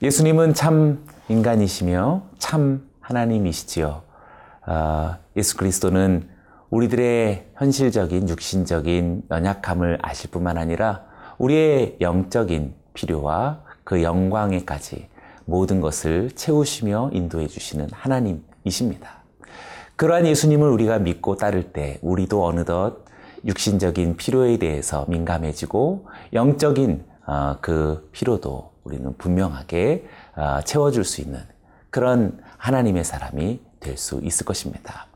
예수님은 참 인간이시며 참 하나님이시지요. 아, 예수 그리스도는 우리들의 현실적인 육신적인 연약함을 아실 뿐만 아니라 우리의 영적인 필요와 그 영광에까지 모든 것을 채우시며 인도해 주시는 하나님이십니다. 그러한 예수님을 우리가 믿고 따를 때 우리도 어느덧 육신적인 필요에 대해서 민감해지고 영적인 어, 그 필요도 우리는 분명하게 어, 채워줄 수 있는 그런 하나님의 사람이 될 수 있을 것입니다.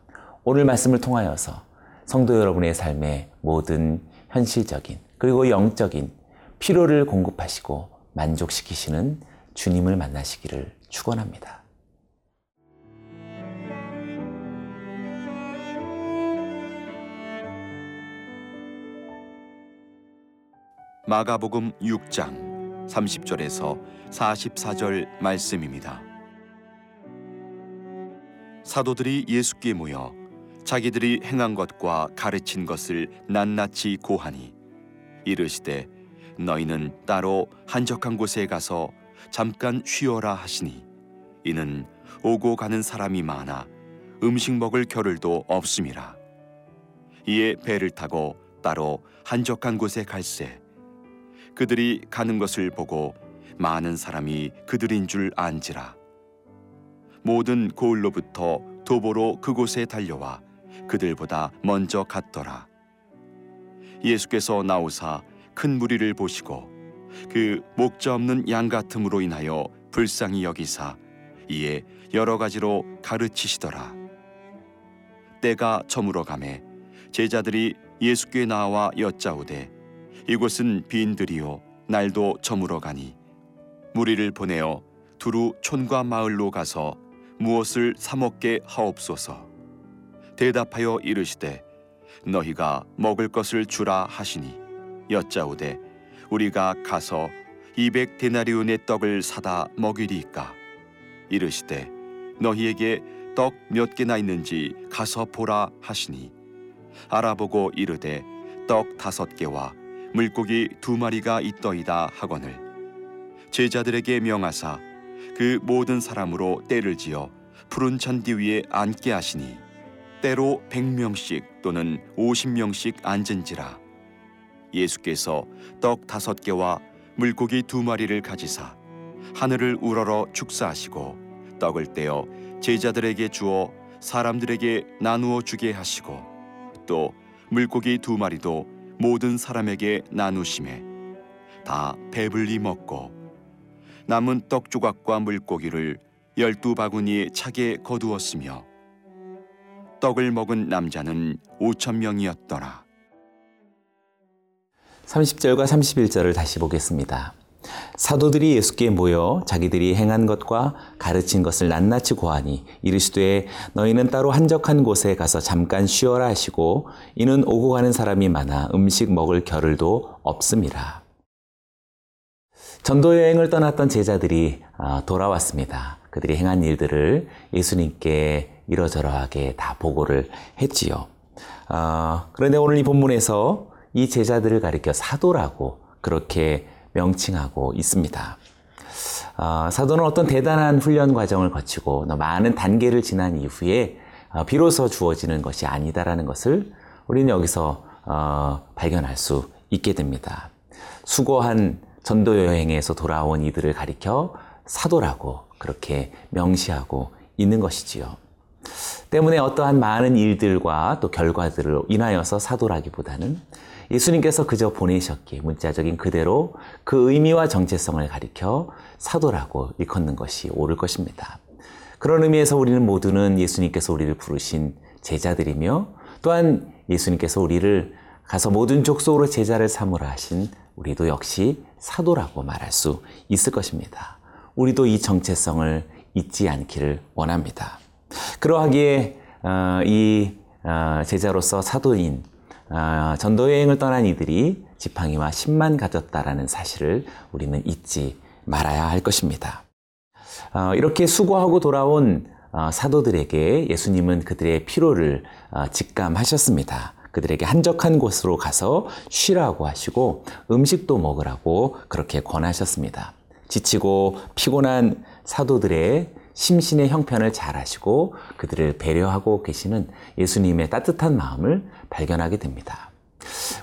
오늘 말씀을 통하여서 성도 여러분의 삶의 모든 현실적인 그리고 영적인 필요를 공급하시고 만족시키시는 주님을 만나시기를 축원합니다. 마가복음 6장 30절에서 44절 말씀입니다. 사도들이 예수께 모여 자기들이 행한 것과 가르친 것을 낱낱이 고하니 이르시되 너희는 따로 한적한 곳에 가서 잠깐 쉬어라 하시니 이는 오고 가는 사람이 많아 음식 먹을 겨를도 없음이라 이에 배를 타고 따로 한적한 곳에 갈새 그들이 가는 것을 보고 많은 사람이 그들인 줄 안지라. 모든 고을로부터 도보로 그곳에 달려와 그들보다 먼저 갔더라. 예수께서 나오사 큰 무리를 보시고 그 목자 없는 양 같음으로 인하여 불쌍히 여기사 이에 여러 가지로 가르치시더라. 때가 저물어 가매 제자들이 예수께 나와 여짜오되 이곳은 빈들이요 날도 저물어 가니. 무리를 보내어 두루 촌과 마을로 가서 무엇을 사 먹게 하옵소서. 대답하여 이르시되 너희가 먹을 것을 주라 하시니 여짜오되 우리가 가서 이백 데나리온의 떡을 사다 먹이리이까? 이르시되 너희에게 떡 몇 개나 있는지 가서 보라 하시니. 알아보고 이르되 떡 다섯 개와 물고기 두 마리가 있더이다 하거늘. 제자들에게 명하사 그 모든 사람으로 때를 지어 푸른 잔디 위에 앉게 하시니 때로 백 명씩 또는 오십 명씩 앉은지라. 예수께서 떡 다섯 개와 물고기 두 마리를 가지사 하늘을 우러러 축사하시고 떡을 떼어 제자들에게 주어 사람들에게 나누어 주게 하시고 또 물고기 두 마리도 모든 사람에게 나누심에 다 배불리 먹고 남은 떡 조각과 물고기를 열두 바구니에 차게 거두었으며 떡을 먹은 남자는 오천 명이었더라. 30절과 31절을 다시 보겠습니다. 사도들이 예수께 모여 자기들이 행한 것과 가르친 것을 낱낱이 고하니 이르시되 너희는 따로 한적한 곳에 가서 잠깐 쉬어라 하시고 이는 오고 가는 사람이 많아 음식 먹을 겨를도 없습니다. 전도 여행을 떠났던 제자들이 아, 돌아왔습니다. 그들이 행한 일들을 예수님께 이러저러하게 다 보고를 했지요. 아, 그런데 오늘 이 본문에서 이 제자들을 가리켜 사도라고 그렇게 명칭하고 있습니다. 어, 사도는 어떤 대단한 훈련 과정을 거치고 많은 단계를 지난 이후에 어, 비로소 주어지는 것이 아니다라는 것을 우리는 여기서 어, 발견할 수 있게 됩니다. 수고한 전도 여행에서 돌아온 이들을 가리켜 사도라고 그렇게 명시하고 있는 것이지요. 때문에 어떠한 많은 일들과 또 결과들을 인하여서 사도라기보다는 예수님께서 그저 보내셨기에 문자적인 그대로 그 의미와 정체성을 가리켜 사도라고 일컫는 것이 옳을 것입니다. 그런 의미에서 우리는 모두는 예수님께서 우리를 부르신 제자들이며 또한 예수님께서 우리를 가서 모든 족속으로 제자를 삼으라 하신 우리도 역시 사도라고 말할 수 있을 것입니다. 우리도 이 정체성을 잊지 않기를 원합니다. 그러하기에 어, 이 어, 제자로서 사도인 아, 전도 여행을 떠난 이들이 지팡이와 10만 가졌다라는 사실을 우리는 잊지 말아야 할 것입니다. 어, 이렇게 수고하고 돌아온 어, 사도들에게 예수님은 그들의 피로를 어, 직감하셨습니다. 그들에게 한적한 곳으로 가서 쉬라고 하시고 음식도 먹으라고 그렇게 권하셨습니다. 지치고 피곤한 사도들의 심신의 형편을 잘 아시고 그들을 배려하고 계시는 예수님의 따뜻한 마음을 발견하게 됩니다.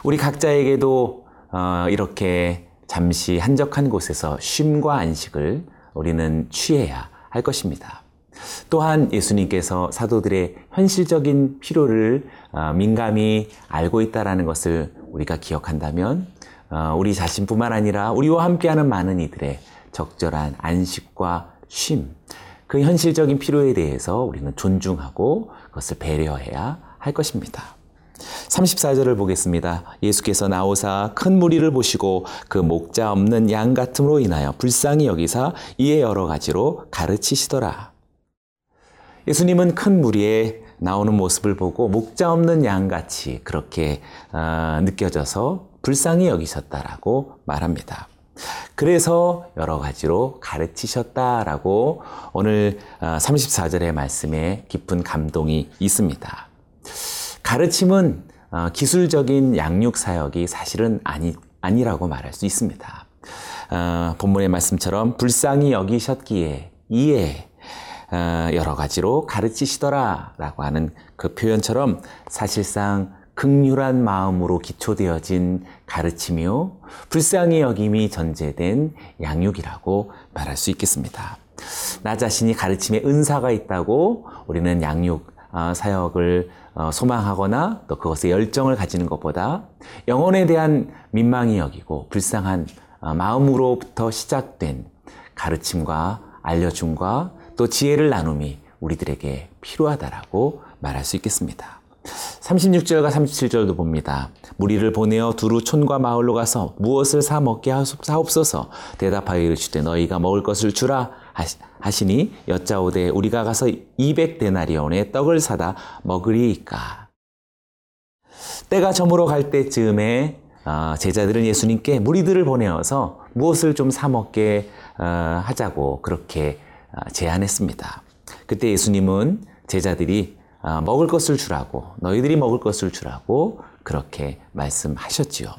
우리 각자에게도 어, 이렇게 잠시 한적한 곳에서 쉼과 안식을 우리는 취해야 할 것입니다. 또한 예수님께서 사도들의 현실적인 필요를 어, 민감히 알고 있다라는 것을 우리가 기억한다면 어, 우리 자신뿐만 아니라 우리와 함께하는 많은 이들의 적절한 안식과 쉼, 그 현실적인 필요에 대해서 우리는 존중하고 그것을 배려해야 할 것입니다. 34절을 보겠습니다. 예수께서 나오사 큰 무리를 보시고 그 목자 없는 양 같음으로 인하여 불쌍히 여기사 이에 여러 가지로 가르치시더라. 예수님은 큰 무리에 나오는 모습을 보고 목자 없는 양같이 그렇게 어, 느껴져서 불쌍히 여기셨다라고 말합니다. 그래서 여러 가지로 가르치셨다라고 오늘 34절의 말씀에 깊은 감동이 있습니다. 가르침은 어, 기술적인 양육 사역이 사실은 아니, 아니라고 말할 수 있습니다. 어, 본문의 말씀처럼 불쌍히 여기셨기에 이에 어, 여러 가지로 가르치시더라 라고 하는 그 표현처럼 사실상 극률한 마음으로 기초되어진 가르침이요 불쌍히 여김이 전제된 양육이라고 말할 수 있겠습니다. 나 자신이 가르침에 은사가 있다고 우리는 양육 사역을 소망하거나 또 그것에 열정을 가지는 것보다 영혼에 대한 민망히 여기고 불쌍한 마음으로부터 시작된 가르침과 알려줌과 또 지혜를 나눔이 우리들에게 필요하다라고 말할 수 있겠습니다. 36절과 37절도 봅니다. 무리를 보내어 두루 촌과 마을로 가서 무엇을 사 먹게 하옵소서 대답하여 이르시되 너희가 먹을 것을 주라 하시니 여짜오되 우리가 가서 200데나리온의 떡을 사다 먹으리이까 때가 저물어 갈 때쯤에 어, 제자들은 예수님께 무리들을 보내어서 무엇을 좀 사 먹게 어, 하자고 그렇게 아, 제안했습니다. 그때 예수님은 제자들이 아, 먹을 것을 주라고 너희들이 먹을 것을 주라고 그렇게 말씀하셨지요.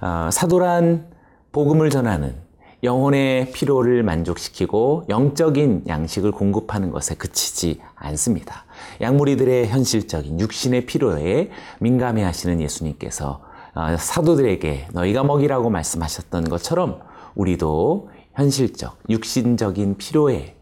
아, 사도란 복음을 전하는 영혼의 필요를 만족시키고 영적인 양식을 공급하는 것에 그치지 않습니다. 양무리들의 현실적인 육신의 필요에 민감해 하시는 예수님께서 사도들에게 너희가 먹이라고 말씀하셨던 것처럼 우리도 현실적, 육신적인 아,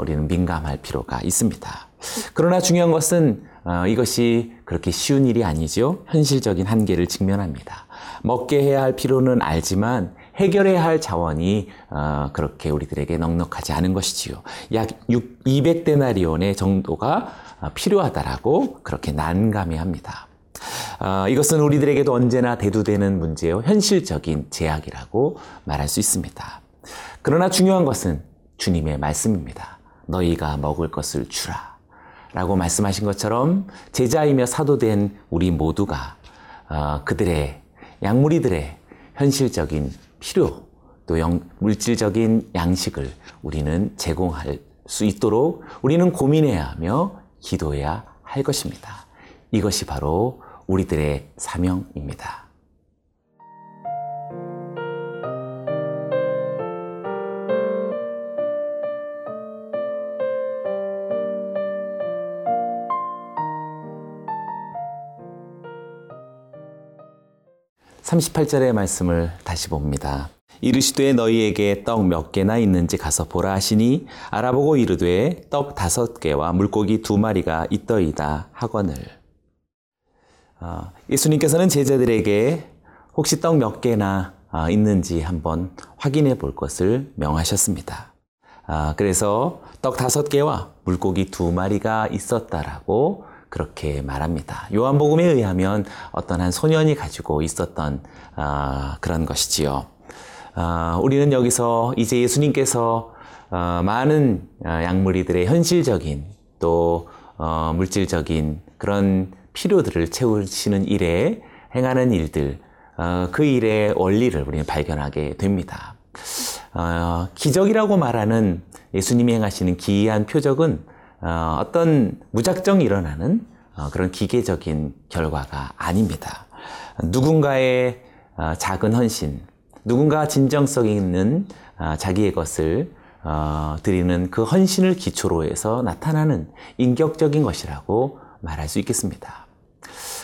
우리는 민감할 필요가 있습니다. 그러나 중요한 것은 어, 이것이 그렇게 쉬운 일이 아니죠. 현실적인 한계를 직면합니다. 먹게 해야 할 필요는 알지만 해결해야 할 자원이 어, 그렇게 우리들에게 넉넉하지 않은 것이지요. 약 200데나리온의 정도가 어, 필요하다라고 그렇게 난감해합니다. 이것은 우리들에게도 언제나 대두되는 문제요. 현실적인 제약이라고 말할 수 있습니다. 그러나 중요한 것은 주님의 말씀입니다. 너희가 먹을 것을 주라. 라고 말씀하신 것처럼 제자이며 사도된 우리 모두가 어, 그들의 양무리들의 현실적인 필요 또 영, 물질적인 양식을 우리는 제공할 수 있도록 우리는 고민해야 하며 기도해야 할 것입니다. 이것이 바로 우리들의 사명입니다. 38절의 말씀을 다시 봅니다. 이르시되 너희에게 떡 몇 개나 있는지 가서 보라 하시니 알아보고 이르되 떡 다섯 개와 물고기 두 마리가 있더이다 하거늘. 어, 예수님께서는 제자들에게 혹시 떡 몇 개나 어, 있는지 한번 확인해 볼 것을 명하셨습니다. 아, 그래서 떡 다섯 개와 물고기 두 마리가 있었다라고 그렇게 말합니다. 요한복음에 의하면 어떤 한 소년이 가지고 있었던 어, 그런 것이지요. 어, 우리는 여기서 이제 예수님께서 어, 많은 양무리들의 현실적인 또 물질적인 그런 필요들을 채우시는 일에 행하는 일들, 그 일의 원리를 우리는 발견하게 됩니다. 기적이라고 말하는 예수님이 행하시는 기이한 표적은 어, 어떤 무작정 일어나는 어, 그런 기계적인 결과가 아닙니다. 누군가의 어, 작은 헌신, 누군가 진정성 있는 아, 자기의 것을 어, 드리는 그 헌신을 기초로 해서 나타나는 인격적인 것이라고 말할 수 있겠습니다.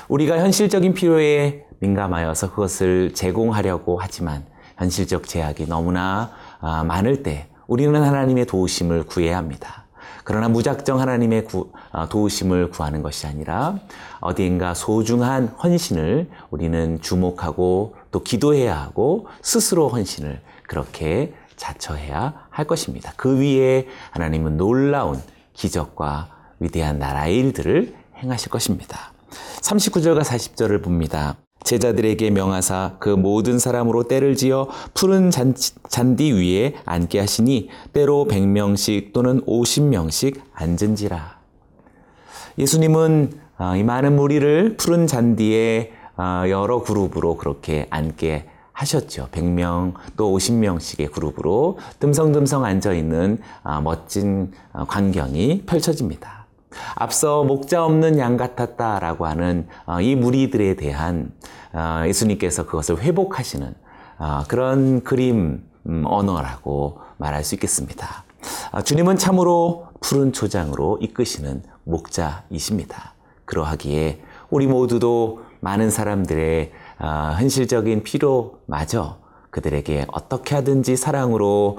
우리가 현실적인 필요에 민감하여서 그것을 제공하려고 하지만 현실적 제약이 너무나 아, 많을 때 우리는 하나님의 도우심을 구해야 합니다. 그러나 무작정 하나님의 구, 아, 도우심을 구하는 것이 아니라 어디인가 소중한 헌신을 우리는 주목하고 또 기도해야 하고 스스로 헌신을 그렇게 자처해야 할 것입니다. 그 위에 하나님은 놀라운 기적과 위대한 나라의 일들을 행하실 것입니다. 39절과 40절을 봅니다. 제자들에게 명하사 그 모든 사람으로 때를 지어 푸른 잔디 위에 앉게 하시니 때로 100명씩 또는 50명씩 앉은지라. 예수님은 어, 이 많은 무리를 푸른 잔디에 어, 여러 그룹으로 그렇게 앉게 하셨죠. 100명 또 50명씩의 그룹으로 듬성듬성 앉아 있는 어, 멋진 광경이 펼쳐집니다. 앞서 목자 없는 양 같았다라고 하는 어, 이 무리들에 대한 어, 예수님께서 그것을 회복하시는 어, 그런 그림 음, 언어라고 말할 수 있겠습니다. 주님은 참으로 푸른 초장으로 이끄시는 목자이십니다. 그러하기에 우리 모두도 많은 사람들의 현실적인 필요마저 그들에게 어떻게 하든지 사랑으로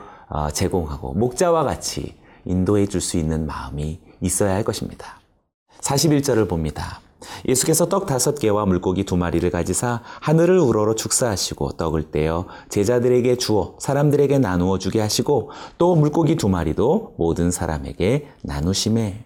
제공하고 목자와 같이 인도해 줄 수 있는 마음이 있어야 할 것입니다. 41절을 봅니다. 예수께서 떡 다섯 개와 물고기 두 마리를 가지사 하늘을 우러러 축사하시고 떡을 떼어 제자들에게 주어 사람들에게 나누어 주게 하시고 또 물고기 두 마리도 모든 사람에게 나누심에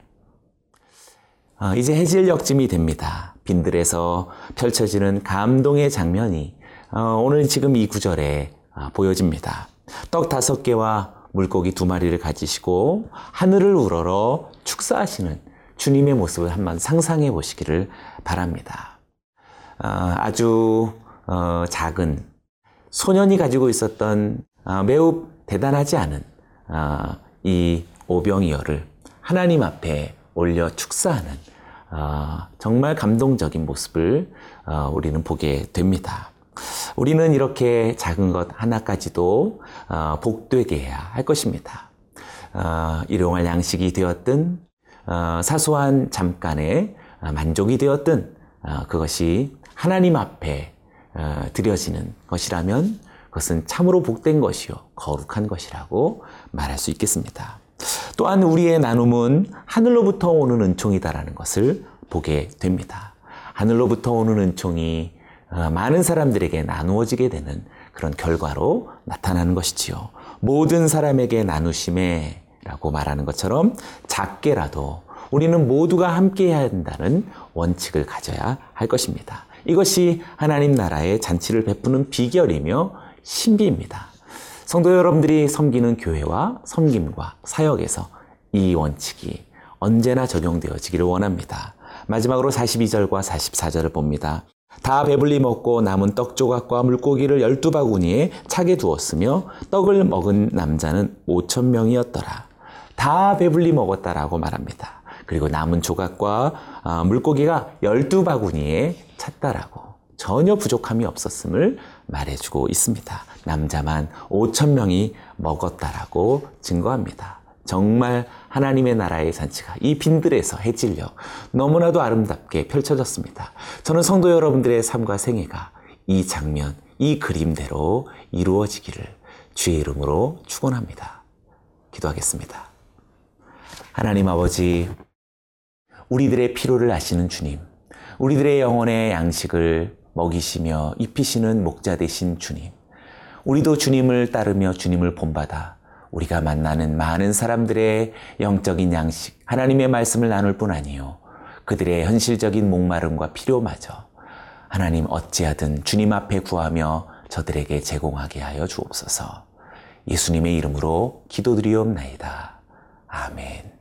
아, 이제 해질 역짐이 됩니다. 빈들에서 펼쳐지는 감동의 장면이 어, 오늘 지금 이 구절에 아, 보여집니다. 떡 다섯 개와 물고기 두 마리를 가지시고 하늘을 우러러 축사하시는 주님의 모습을 한번 상상해 보시기를 바랍니다. 어, 아주 어, 작은 소년이 가지고 있었던 어, 매우 대단하지 않은 이 오병이어를 하나님 앞에 올려 축사하는 정말 감동적인 모습을 우리는 보게 됩니다. 우리는 이렇게 작은 것 하나까지도 어, 복되게 해야 할 것입니다. 어, 일용할 양식이 되었든 어, 사소한 잠깐의 만족이 되었든 그것이 하나님 앞에 드려지는 것이라면 그것은 참으로 복된 것이요 거룩한 것이라고 말할 수 있겠습니다. 또한 우리의 나눔은 하늘로부터 오는 은총이다라는 것을 보게 됩니다. 하늘로부터 오는 은총이 어, 많은 사람들에게 나누어지게 되는 그런 결과로 나타나는 것이지요. 모든 사람에게 나누심에 라고 말하는 것처럼 작게라도 우리는 모두가 함께 해야 한다는 원칙을 가져야 할 것입니다. 이것이 하나님 나라의 잔치를 베푸는 비결이며 신비입니다. 성도 여러분들이 섬기는 교회와 섬김과 사역에서 이 원칙이 언제나 적용되어지기를 원합니다. 마지막으로 42절과 44절을 봅니다. 다 배불리 먹고 남은 떡 조각과 물고기를 열두 바구니에 차게 두었으며 떡을 먹은 남자는 오천 명이었더라. 다 배불리 먹었다라고 말합니다. 그리고 남은 조각과 아, 물고기가 열두 바구니에 찼다라고 전혀 부족함이 없었음을 말해주고 있습니다. 남자만 오천 명이 먹었다라고 증거합니다. 정말 하나님의 나라의 잔치가 이 빈들에서 해질려 너무나도 아름답게 펼쳐졌습니다. 저는 성도 여러분들의 삶과 생애가 이 장면, 이 그림대로 이루어지기를 주의 이름으로 축원합니다. 기도하겠습니다. 하나님 아버지, 우리들의 피로를 아시는 주님, 우리들의 영혼의 양식을 먹이시며 입히시는 목자 되신 주님, 우리도 주님을 따르며 주님을 본받아 우리가 만나는 많은 사람들의 영적인 양식, 하나님의 말씀을 나눌 뿐 아니요. 그들의 현실적인 목마름과 필요마저 하나님 어찌하든 주님 앞에 구하며 저들에게 제공하게 하여 주옵소서. 예수님의 이름으로 기도드리옵나이다. 아멘.